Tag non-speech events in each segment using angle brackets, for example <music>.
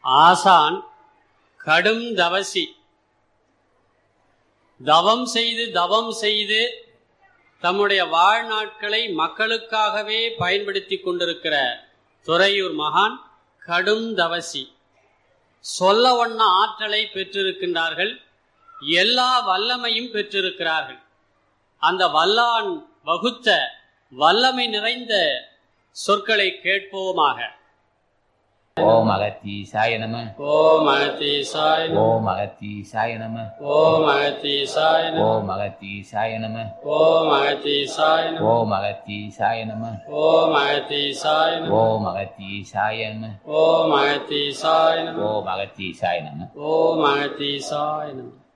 ஆசான் கடும் தவசி. தவம் செய்து தவம் செய்து தம்முடைய வாழ்நாட்களை மக்களுக்காகவே பயன்படுத்தி கொண்டிருக்கிற துறையூர் மகான் கடும் தவசி. சொல்ல ஒன்ன ஆற்றலை பெற்றிருக்கின்றார்கள். எல்லா வல்லமையும் பெற்றிருக்கிறார்கள். அந்த வல்லான் வகுத்த வல்லமை நிறைந்த சொற்களை கேட்போமாக. ஓம் அகத்தீசாய நம ஓம் அகத்தீசாய. ஓம் அகத்தீசாய நம ஓம் அகத்தீசாய. ஓம் அகத்தீசாய நம ஓம் அகத்தீசாய. ஓம் அகத்தீசாய நம ஓம் அகத்தீசாய. ஓம் அகத்தீசாய நம ஓம் அகத்தீசாய. ஓம் அகத்தீசாய நம ஓம் அகத்தீசாய.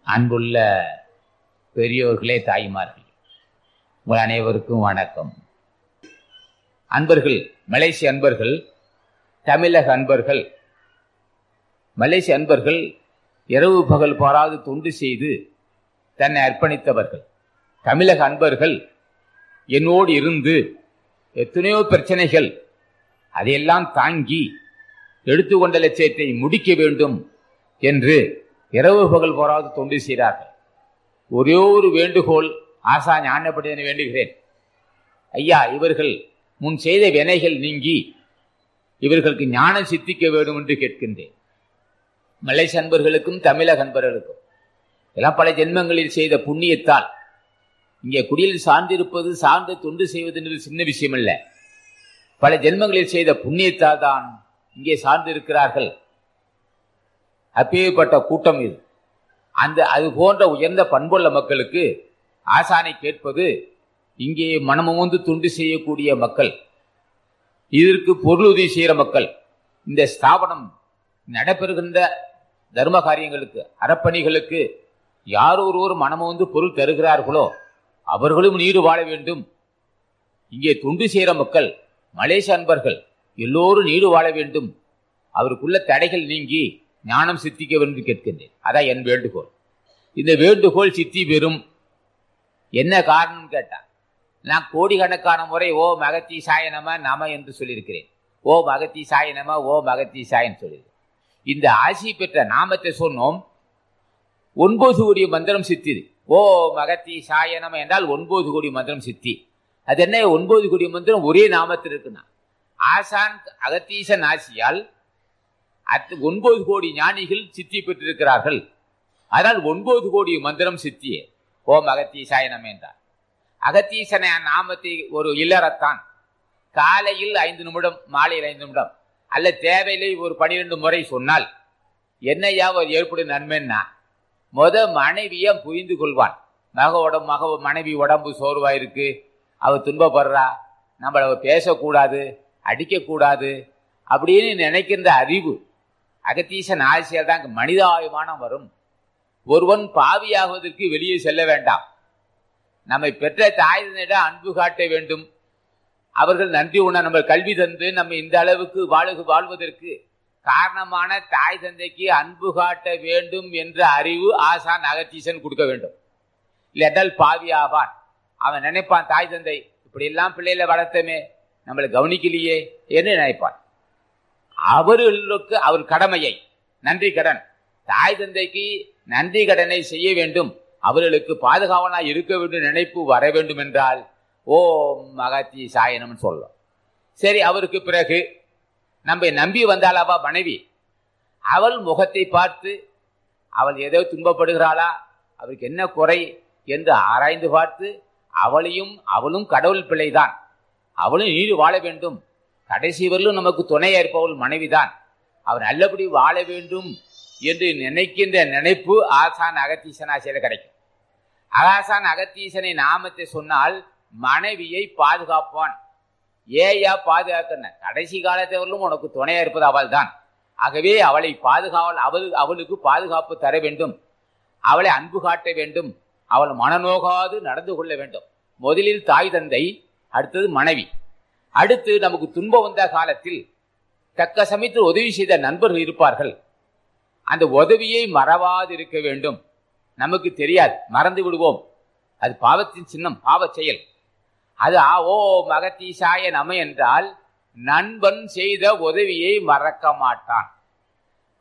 அன்புள்ள பெரியோர்களே தாய்மார்கள் உங்கள் அனைவருக்கும் வணக்கம் அன்பர்கள் மலேசிய அன்பர்கள் தமிழக அன்பர்கள் மலேசிய அன்பர்கள் இரவு பகல் பாராது தொண்டு செய்து தன்னை அர்ப்பணித்தவர்கள். தமிழக அன்பர்கள் என்னோடு இருந்து எத்தனையோ பிரச்சனைகள் அதையெல்லாம் தாங்கி எடுத்துக்கொண்ட லட்சியத்தை முடிக்க வேண்டும் என்று இரவு பகல் போராது தொண்டு செய்கிறார்கள் ஒரே ஒரு வேண்டுகோள் ஆசா ஞானப்படுதனை வேண்டுகிறேன். ஐயா இவர்கள் முன் செய்த வினைகள் நீங்கி இவர்களுக்கு ஞானம் சித்திக்க வேண்டும் என்று கேட்கின்றேன். மலை அன்பர்களுக்கும் தமிழக அன்பர்களுக்கும். எல்லாம் பல ஜென்மங்களில் செய்த புண்ணியத்தால். இங்கே குடியில் சார்ந்திருப்பது சார்ந்து தொண்டு செய்வது என்பது சின்ன விஷயம் அல்ல பல ஜென்மங்களில் செய்த புண்ணியத்தால் தான் இங்கே சார்ந்திருக்கிறார்கள். அப்பேற்பட்ட கூட்டம் இது. அந்த அது போன்ற உயர்ந்த பண்புள்ள மக்களுக்கு ஆசானை கேட்பது இங்கே மனமுந்து தொண்டு செய்யக்கூடிய மக்கள். இதற்கு பொருளுதவி செய்கிற மக்கள் இந்த ஸ்தாபனம் நடைபெறுகின்ற தர்ம காரியங்களுக்கு அறப்பணிகளுக்கு யார் ஒருவர் மனமுந்து பொருள் தருகிறார்களோ அவர்களும் நீடு வாழ வேண்டும். இங்கே தொண்டு செய்கிற மக்கள் மலேசிய அன்பர்கள் எல்லோரும் நீடு வாழ வேண்டும். அவருக்குள்ள தடைகள் நீங்கி ஞானம் சித்திக்க வேண்டும் கேட்கின்றேன். அதான் என் வேண்டுகோள். இந்த வேண்டுகோள் சித்தி பெறும். என்ன காரணம் கேட்டான் நான் கோடிக்கணக்கான முறை ஓ மகத்தி சாயனம நம என்று சொல்லியிருக்கிறேன். ஓ மகத்தி சாயனம ஓ மகத்தி சாயன்னு சொல்லியிருக்கேன் இந்த ஆசி பெற்ற நாமத்தை சொன்னோம். ஒன்பது கோடி மந்திரம் சித்திது. ஓ மகத்தி சாயனம என்றால் ஒன்பது கோடி மந்திரம் சித்தி. அது என்ன? ஒன்பது கோடி மந்திரம் ஒரே நாமத்தில் இருக்குன்னா. ஆசான் அகத்தீசன் ஆசியால் அத்து ஒன்பது கோடி ஞானிகள் சித்தி பெற்றிருக்கிறார்கள். அதனால் ஒன்பது கோடி மந்திரம் சித்தியே. ஓம் அகத்தீசாயனம் என்றார் அகத்தீசன நாமத்தை ஒரு இல்லறத்தான். காலையில் ஐந்து நிமிடம் மாலையில் ஐந்து நிமிடம். அல்ல தேவையில்லை ஒரு பனிரெண்டு முறை சொன்னால் என்னையா ஒரு ஏற்படும் நன்மைன்னா? முத மனைவிய புரிந்து கொள்வான். மக உடம்பு மக மனைவி உடம்பு சோர்வாயிருக்கு அவள் அவ துன்பப்படுறா? நம்மள அவ பேசக்கூடாது அடிக்கக்கூடாது அப்படின்னு நினைக்கின்ற அறிவு அகத்தீசன் ஆசியால் தான் மனிதாபிமானம் வரும். ஒருவன் பாவியாகுவதற்கு வெளியே செல்ல வேண்டாம். நம்மை பெற்ற தாயினிடம் அன்பு காட்ட வேண்டும். அவர்கள் நன்றி உண நம்ம கல்வி தந்து நம்ம இந்த அளவுக்கு வாழு வாழ்வதற்கு காரணமான தாய் தந்தைக்கு அன்பு காட்ட வேண்டும் என்ற அறிவு ஆசான் அகத்தீசன் கொடுக்க வேண்டும். இல்லைன்றால் பாவியாவான் அவன் நினைப்பான் தாய் தந்தை இப்படி எல்லாம் பிள்ளைகளை வளர்த்தமே நம்மளை கவனிக்கலையே என்று நினைப்பான். அவர்களுக்கு அவர் கடமையை நன்றி கடன். தாய் தந்தைக்கு நன்றி கடனை செய்ய வேண்டும். அவர்களுக்கு பாதுகாவலாக இருக்க வேண்டும் நினைப்பு வர வேண்டும் என்றால் ஓம் மகாத்தி சாயனம்னு சொல்லும் சரி அவருக்கு பிறகு நம்ம நம்பி வந்தாள் அவா மனைவி. அவள் முகத்தை பார்த்து அவள் ஏதோ துன்பப்படுகிறாளா? அவருக்கு என்ன குறை என்று ஆராய்ந்து பார்த்து அவளையும் அவளும் கடவுள் பிள்ளைதான். அவளும் நீடு வாழ வேண்டும். கடைசி வரலும் நமக்கு துணையா இருப்பவள் மனைவிதான். அவர் நல்லபடி வாழ வேண்டும் என்று நினைக்கின்ற நினைப்பு ஆசான் அகத்தீசனாசியில கிடைக்கும். அகாசான் அகத்தீசனை நாமத்தை சொன்னால் மனைவியை பாதுகாப்பான். ஏயா பாதுகாக்கன கடைசி காலத்தவர்களும் உனக்கு துணையா இருப்பது அவள் தான் ஆகவே அவளை பாதுகாவல் அவள் அவளுக்கு பாதுகாப்பு தர வேண்டும். அவளை அன்பு காட்ட வேண்டும். அவள் மனநோகாது நடந்து கொள்ள வேண்டும். முதலில் தாய் தந்தை அடுத்தது மனைவி. அடுத்து நமக்கு துன்பம் வந்த காலத்தில் தக்க சமயத்தில் உதவி செய்த நண்பர்கள் இருப்பார்கள். அந்த உதவியை மறவாது இருக்க வேண்டும். நமக்கு தெரியாது. மறந்து விடுவோம். அது பாவத்தின் சின்னம் பாவ செயல். அது ஆ ஓ மகத்தீசாய நம என்றால் நண்பன் செய்த உதவியை மறக்க மாட்டான்.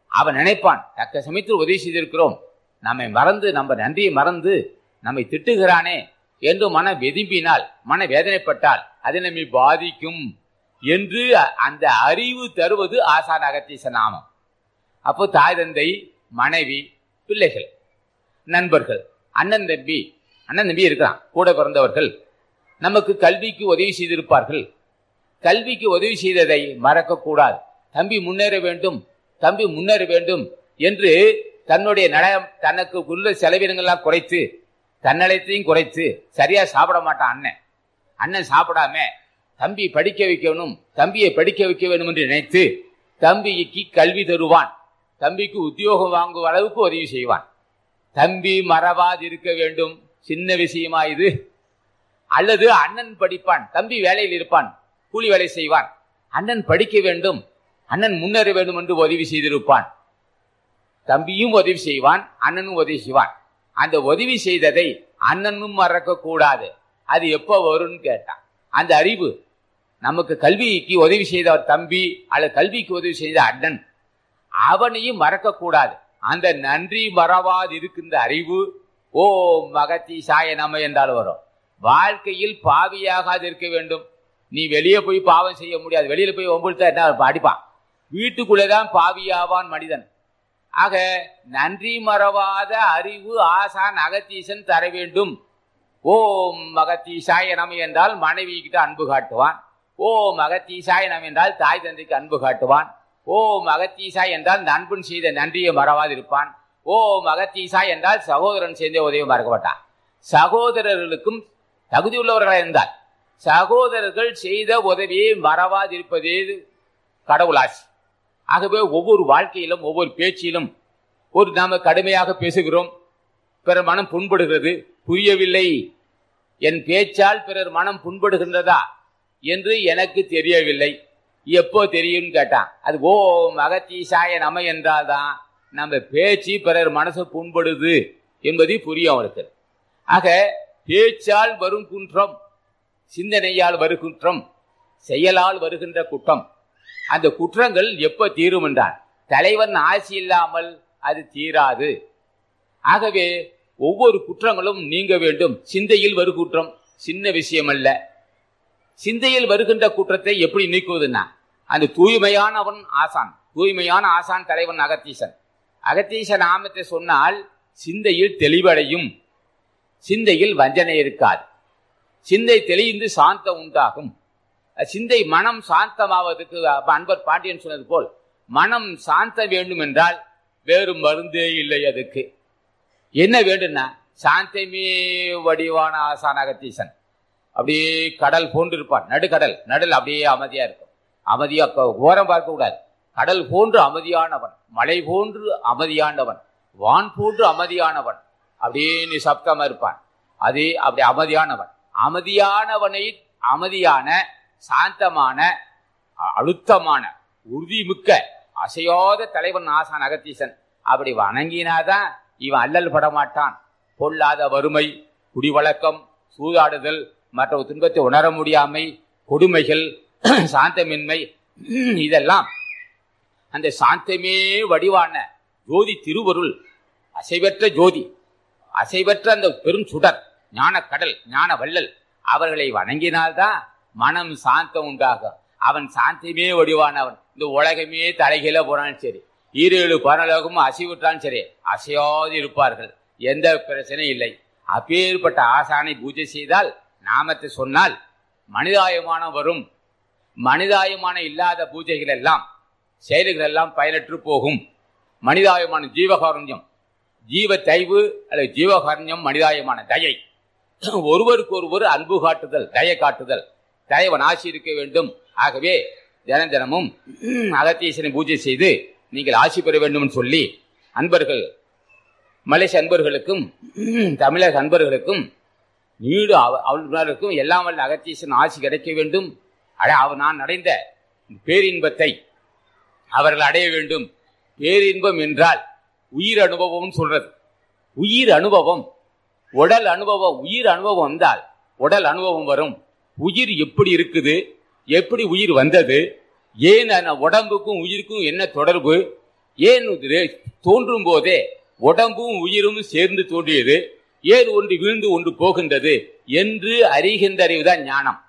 அவன் நினைப்பான் தக்க சமயத்தில் உதவி செய்திருக்கிறோம். நம்மை மறந்து நம்ம நன்றியை மறந்து நம்மை திட்டுகிறானே என்று மன வெதும்பினால் மன வேதனைப்பட்டால் அது நம்மை பாதிக்கும் என்று அந்த அறிவு தருவது ஆசான் அகத்தீச நாமம். அப்போ தாய் தந்தை மனைவி பிள்ளைகள். நண்பர்கள். அண்ணன் தம்பி அண்ணன் தம்பி இருக்கிறான் கூட பிறந்தவர்கள். நமக்கு கல்விக்கு உதவி செய்திருப்பார்கள். கல்விக்கு உதவி செய்ததை மறக்கக்கூடாது. தம்பி முன்னேற வேண்டும். தம்பி முன்னேற வேண்டும் என்று தன்னுடைய நட தனக்கு உள்ள செலவினங்கள்லாம் குறைத்து தன்னலத்தையும் குறைத்து சரியா சாப்பிட மாட்டான் அண்ணன். அண்ணன் சாப்பிடாம தம்பி படிக்க வைக்கணும் தம்பியை படிக்க வைக்க வேண்டும் என்று நினைத்து தம்பிக்கு கல்வி தருவான். தம்பிக்கு உத்தியோகம் வாங்கும் அளவுக்கு உதவி செய்வான். தம்பி மறவாது இருக்க வேண்டும். சின்ன விஷயமா இது? அல்லது அண்ணன் படிப்பான் தம்பி வேலையில் இருப்பான் கூலி வேலை செய்வான். அண்ணன் படிக்க வேண்டும் அண்ணன் முன்னேற வேண்டும் என்று உதவி செய்திருப்பான். தம்பியும் உதவி செய்வான் அண்ணனும் உதவி செய்வான். அந்த உதவி செய்ததை அண்ணனும் மறக்க கூடாது அது எப்போ வரும்னு கேட்டான். அந்த அறிவு நமக்கு கல்விக்கு உதவி செய்த தம்பி அல்லது கல்விக்கு உதவி செய்த அண்ணன் அவனையும் மறக்க கூடாது அந்த நன்றி மறவாது இருக்கின்ற அறிவு ஓ மகத்தி சாய நம்ம என்றால் வரும். வாழ்க்கையில் பாவியாகாது இருக்க வேண்டும். நீ வெளியே போய் பாவம் செய்ய முடியாது. வெளியில போய் ஒம்புழுத்தா என்ன அடிப்பான். வீட்டுக்குள்ளேதான் பாவியாவான் மனிதன். ஆக நன்றி மறவாத அறிவு ஆசான் அகத்தீசன் தர வேண்டும். ஓம் மகத்தீசாய நம என்றால் மனைவி கிட்ட அன்பு காட்டுவான். ஓம் மகத்தீசாய நம் என்றால் தாய் தந்தைக்கு அன்பு காட்டுவான். ஓம் அகத்தீசா என்றால் நண்பன் செய்த நன்றியை மறவாது இருப்பான் ஓம் அகத்தீசா என்றால் சகோதரன் செய்த உதவி மறக்கப்பட்டான் சகோதரர்களுக்கும் தகுதி உள்ளவர்களாக இருந்தால் சகோதரர்கள் செய்த உதவியை மறவாதிருப்பதே கடவுளாசி. ஆகவே ஒவ்வொரு வாழ்க்கையிலும் ஒவ்வொரு பேச்சிலும் ஒரு நாம கடுமையாக பேசுகிறோம். பிறர் மனம் புண்படுகிறது. புரியவில்லை. என் பேச்சால் பிறர் மனம் புண்படுகின்றதா என்று எனக்கு தெரியவில்லை. எப்போ தெரியும்னு கேட்டான். அது ஓ மகத்தீசாய நம என்றால்தான் நம்ம பேச்சு பிறர் மனசு புண்படுது என்பது புரியும் அவருக்கு ஆக பேச்சால் வரும் குன்றம் சிந்தனையால் வரும் குற்றம் செயலால் வருகின்ற குற்றம். அந்த குற்றங்கள் எப்ப தீரும் என்றான். தலைவன் ஆசி இல்லாமல் அது தீராது. ஆகவே ஒவ்வொரு குற்றங்களும் நீங்க வேண்டும். சிந்தையில் வரு குற்றம் சின்ன விஷயம் அல்ல சிந்தையில் வருகின்ற குற்றத்தை எப்படி நீக்குவதுன்னா அந்த தூய்மையானவன் ஆசான் தூய்மையான ஆசான் தலைவன் அகத்தீசன். அகத்தீச நாமத்தை சொன்னால் சிந்தையில் தெளிவடையும் சிந்தையில் வஞ்சனை இருக்காது. சிந்தை தெளிந்து சாந்தம் உண்டாகும். சிந்தை மனம் சாந்தமாவதற்கு அன்பர் பாண்டியன் சொன்னது போல் மனம் சாந்தம் வேண்டும் என்றால் வேறு மருந்தே இல்லை அதுக்கு. என்ன வேண்டும்னா சாந்தமே வடிவான ஆசான் அகத்தீசன். அப்படியே கடல் போன்று இருப்பான் நடுக்கடல். நடுல் அப்படியே அமைதியா இருக்கும். அமைதியா ஓரம் பார்க்க கூடாது. கடல் போன்று அமைதியானவன். மலை போன்று அமைதியானவன். வான் போன்று அமைதியானவன். அப்படியே நிசப்தமா இருப்பான். அதே அப்படி அமைதியானவன். அமைதியானவனை அமைதியான சாந்தமான அழுத்தமான உறுதிமிக்க அசையாத தலைவன் ஆசான் அகத்தீசன். அப்படி வணங்கினாதான் இவன் அல்லல் படமாட்டான். பொல்லாத வறுமை குடிவழக்கம் சூதாடுதல் மற்ற துன்பத்தை உணர முடியாமை கொடுமைகள் <clears throat> சாந்தமின்மை <clears throat> இதெல்லாம் அந்த சாந்தமே வடிவான ஜோதி திருவருள் அசைவற்ற ஜோதி அசைவற்ற அந்த பெரும் சுடர் ஞான கடல் ஞான வள்ளல் அவர்களை வணங்கினால்தான் மனம் சாந்தம் உண்டாகும். அவன் சாந்தமே வடிவானவன். இந்த உலகமே தலைகீழ போனாலும் சரி ஈரேழு பரலோகமும் அசைவிட்டாலும் சரி அசையாது இருப்பார்கள். எந்த பிரச்சனையும் இல்லை. அப்பேற்பட்ட ஆசானை பூஜை செய்தால் நாமத்தை சொன்னால் மனிதாயமானம் வரும். மனிதாயமான இல்லாத பூஜைகள் எல்லாம் செயல்கள் எல்லாம் பயனற்று போகும். மனிதாயமான ஜீவகாரண்யம். ஜீவ தைவு அல்லது ஜீவகாரண்யம் மனிதாயமான தயை. ஒருவருக்கு ஒருவர் அன்பு காட்டுதல் தயை காட்டுதல். தயவன் ஆசி இருக்க வேண்டும். ஆகவே தின தினமும் அகத்தீசனை பூஜை செய்து நீங்கள் ஆசி பெற வேண்டும் சொல்லி அன்பர்கள் மலேசிய அன்பர்களுக்கும் தமிழக அன்பர்களுக்கும் வீடு அவ அவர்களுக்கும் எல்லாம் வல்ல அகத்தீசன் ஆசி கிடைக்க வேண்டும். அட அவ நான் அடைந்த பேரின்பத்தை அவர்கள் அடைய வேண்டும். பேரின்பம் என்றால் உயிர் அனுபவம் சொல்றது. உயிர் அனுபவம். உடல் அனுபவம் உயிர் அனுபவம் வந்தால் உடல் அனுபவம் வரும். உயிர் எப்படி இருக்குது? எப்படி உயிர் வந்தது? ஏன் உடம்புக்கும் உயிருக்கும் என்ன தொடர்பு? ஏன் தோன்றும் போதே உடம்பும் உயிரும் சேர்ந்து தோன்றியது? ஏன் ஒன்று வீழ்ந்து ஒன்று போகின்றது என்று அறிகின்ற அறிவுதான் ஞானம்.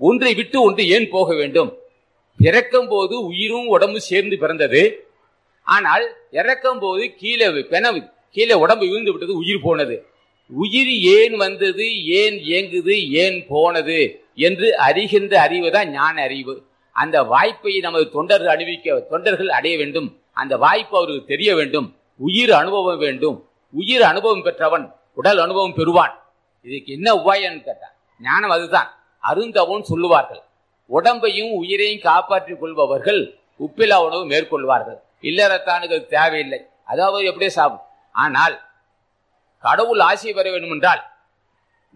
ஒன்றை விட்டு ஒன்று ஏன் போக வேண்டும்? இறக்கும் போது உயிரும் உடம்பும் சேர்ந்து பிறந்தது. ஆனால் இறக்கும் போது கீழே பெணவு கீழே உடம்பு விழுந்து விட்டது உயிர் போனது. உயிர் ஏன் வந்தது ஏன் இயங்குது ஏன் போனது என்று அறிகின்ற அறிவு தான் ஞான அறிவு. அந்த வாய்ப்பை நமது தொண்டர்கள் அணிவிக்க தொண்டர்கள் அடைய வேண்டும். அந்த வாய்ப்பு அவருக்கு தெரிய வேண்டும். உயிர் அனுபவம் வேண்டும். உயிர் அனுபவம் பெற்றவன் உடல் அனுபவம் பெறுவான். இதுக்கு என்ன உபாயம் கேட்டான் ஞானம் அதுதான். அருந்தவன் சொல்லுவார்கள். உடம்பையும் உயிரையும் காப்பாற்றிக் கொள்பவர்கள் உப்பிலா உணவு மேற்கொள்வார்கள். இல்லறத்தானுகள் தேவையில்லை. அதாவது எப்படியே சாப்பிடும் ஆனால் கடவுள் ஆசை பெற வேண்டும் என்றால்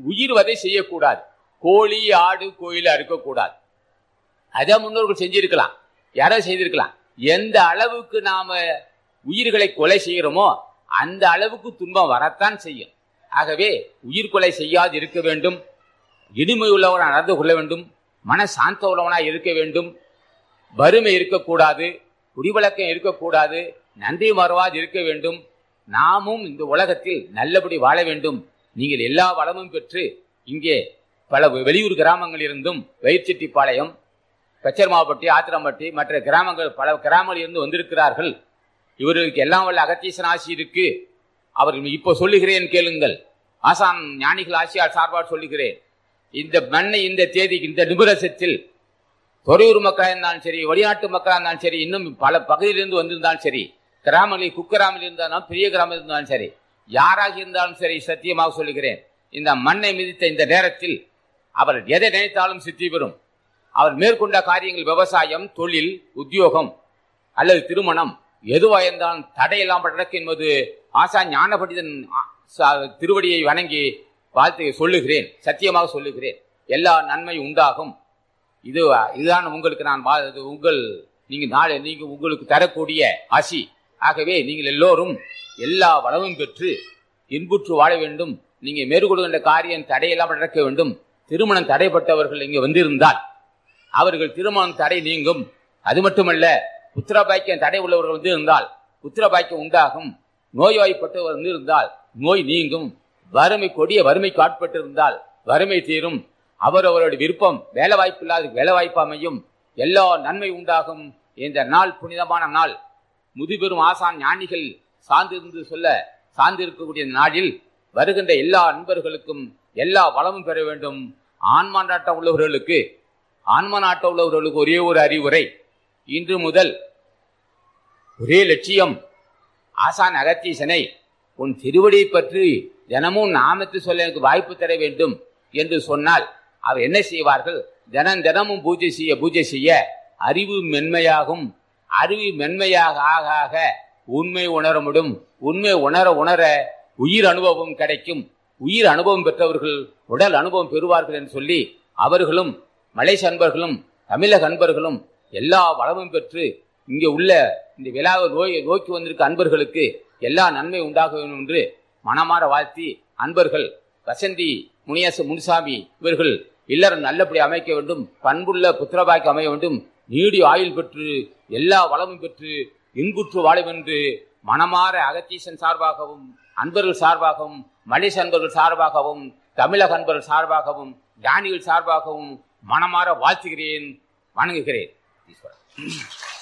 உயிர் வதை செய்யக்கூடாது. கோழி ஆடு கோயில அறுக்கக்கூடாது. அதை முன்னோர்கள் செஞ்சிருக்கலாம். யாரோ செய்திருக்கலாம். எந்த அளவுக்கு நாம உயிர்களை கொலை செய்கிறோமோ அந்த அளவுக்கு துன்பம் வரத்தான் செய்யும். ஆகவே உயிர் கொலை செய்யாது இருக்க வேண்டும். இனிமை உள்ளவனாக நடந்து கொள்ள வேண்டும். மன சாந்த உள்ளவனாக இருக்க வேண்டும். வறுமை இருக்கக்கூடாது. குடிவழக்கம் இருக்கக்கூடாது. நன்றி மறவாது இருக்க வேண்டும். நாமும் இந்த உலகத்தில் நல்லபடி வாழ வேண்டும். நீங்கள் எல்லா வளமும் பெற்று இங்கே பல வெளியூர் கிராமங்கள் இருந்தும் வயிற்செட்டிப்பாளையம் கச்சர்மாவப்பட்டி ஆத்திரம்பட்டி மற்ற கிராமங்கள் பல கிராமங்கள் இருந்து வந்திருக்கிறார்கள். இவர்களுக்கு எல்லாம் வல்ல அகத்தீசன் ஆசி இருக்கு. அவர்கள் இப்போ சொல்லுகிறேன் கேளுங்கள். ஆசான் ஞானிகள் ஆசியார் சார்பாடு சொல்லுகிறேன். இந்த மண்ணை இந்த தேதிக்கு இந்த நிபுரசத்தில் தொறையூர் மக்களாக இருந்தாலும் சரி வெளிநாட்டு மக்களாக இருந்தாலும் சரி இன்னும் பல பகுதியிலிருந்து வந்திருந்தாலும் சரி கிராமங்களில் குக்கிராமில் இருந்தாலும் பெரிய கிராமத்தில் இருந்தாலும் சரி யாராக இருந்தாலும் சரி சத்தியமாக சொல்லுகிறேன். இந்த மண்ணை மிதித்த இந்த நேரத்தில் அவர் எதை நினைத்தாலும் சித்தி பெறும். அவர் மேற்கொண்ட காரியங்கள் விவசாயம் தொழில் உத்தியோகம் அல்லது திருமணம் எதுவாக இருந்தாலும் தடையில்லாமல் நடக்கும் என்பது ஆசா ஞான பண்டிதன் திருவடியை வணங்கி வாழ்த்து சொல்லுகிறேன் சத்தியமாக சொல்லுகிறேன். எல்லா நன்மை உண்டாகும். இது இதுதான் உங்களுக்கு நான் உங்கள் நீங்கள் நாளை நீங்கள் உங்களுக்கு தரக்கூடிய ஆசி. ஆகவே நீங்கள் எல்லோரும் எல்லா வளமும் பெற்று இன்புற்று வாழ வேண்டும். நீங்கள் மேற்கொள்கின்ற காரியம் தடையெல்லாம் நடக்க வேண்டும். திருமணம் தடைப்பட்டவர்கள் இங்கே வந்திருந்தால் அவர்கள் திருமணம் தடை நீங்கும். அது மட்டுமல்ல புத்திர பாக்கியம் தடை உள்ளவர்கள் வந்து இருந்தால் புத்திர பாக்கியம் உண்டாகும். நோய்வாய்ப்பட்டவர் வந்து இருந்தால் நோய் நீங்கும். வறுமை கொடிய வறுமைக்கு ஆட்பட்டிருந்தால் வறுமை தீரும். அவர் அவருடைய விருப்பம் வேலை வாய்ப்பு இல்லாத வேலை வாய்ப்பு அமையும். எல்லா நன்மை உண்டாகும் இந்த நாள் புனிதமான நாள். முதுபெரும் ஆசான் ஞானிகள் சார்ந்திருந்து சொல்ல சார்ந்திருக்கக்கூடிய நாளில் வருகின்ற எல்லா அன்பர்களுக்கும் எல்லா வளமும் பெற வேண்டும். ஆன்மா நாட்டம் உள்ளவர்களுக்கு ஆன்ம நாட்டம் உள்ளவர்களுக்கு ஒரே ஒரு அறிவுரை. இன்று முதல் ஒரே லட்சியம் ஆசான் அகத்தீசனை உன் திருவடியை பற்றி தினமும் நாமத்து சொல்ல எனக்கு வாய்ப்பு தர வேண்டும் என்று சொன்னால் அவர் என்ன செய்வார்கள்? தினம் தினமும் பூஜை செய்ய பூஜை செய்ய அறிவு மென்மையாகும். அறிவு மென்மையாக ஆக ஆக உண்மை உணர முடியும் உண்மை உணர உணர உயிர் அனுபவம் கிடைக்கும். உயிர் அனுபவம் பெற்றவர்கள் உடல் அனுபவம் பெறுவார்கள் என்று சொல்லி அவர்களும் மலேசிய அன்பர்களும் தமிழக அன்பர்களும் எல்லா வளமும் பெற்று இங்கே உள்ள இந்த விழாவை நோய் நோக்கி வந்திருக்க அன்பர்களுக்கு எல்லா நன்மை உண்டாக வேண்டும் என்று மனமாற வாழ்த்தி அன்பர்கள் வசந்தி முனியச முனுசாமி இவர்கள் இல்லறம் நல்லபடி அமைக்க வேண்டும் பண்புள்ள புத்திரபாய்க்கு அமைய வேண்டும் நீடி ஆயுள் பெற்று எல்லா வளமும் பெற்று இன்புற்று வாழும் என்று மனமாற அகத்தீசன் சார்பாகவும் அன்பர்கள் சார்பாகவும் மலேசிய அன்பர்கள் சார்பாகவும் தமிழக அன்பர்கள் சார்பாகவும் ஞானிகள் சார்பாகவும் மனமாற வாழ்த்துகிறேன் வணங்குகிறேன். these five. <clears throat>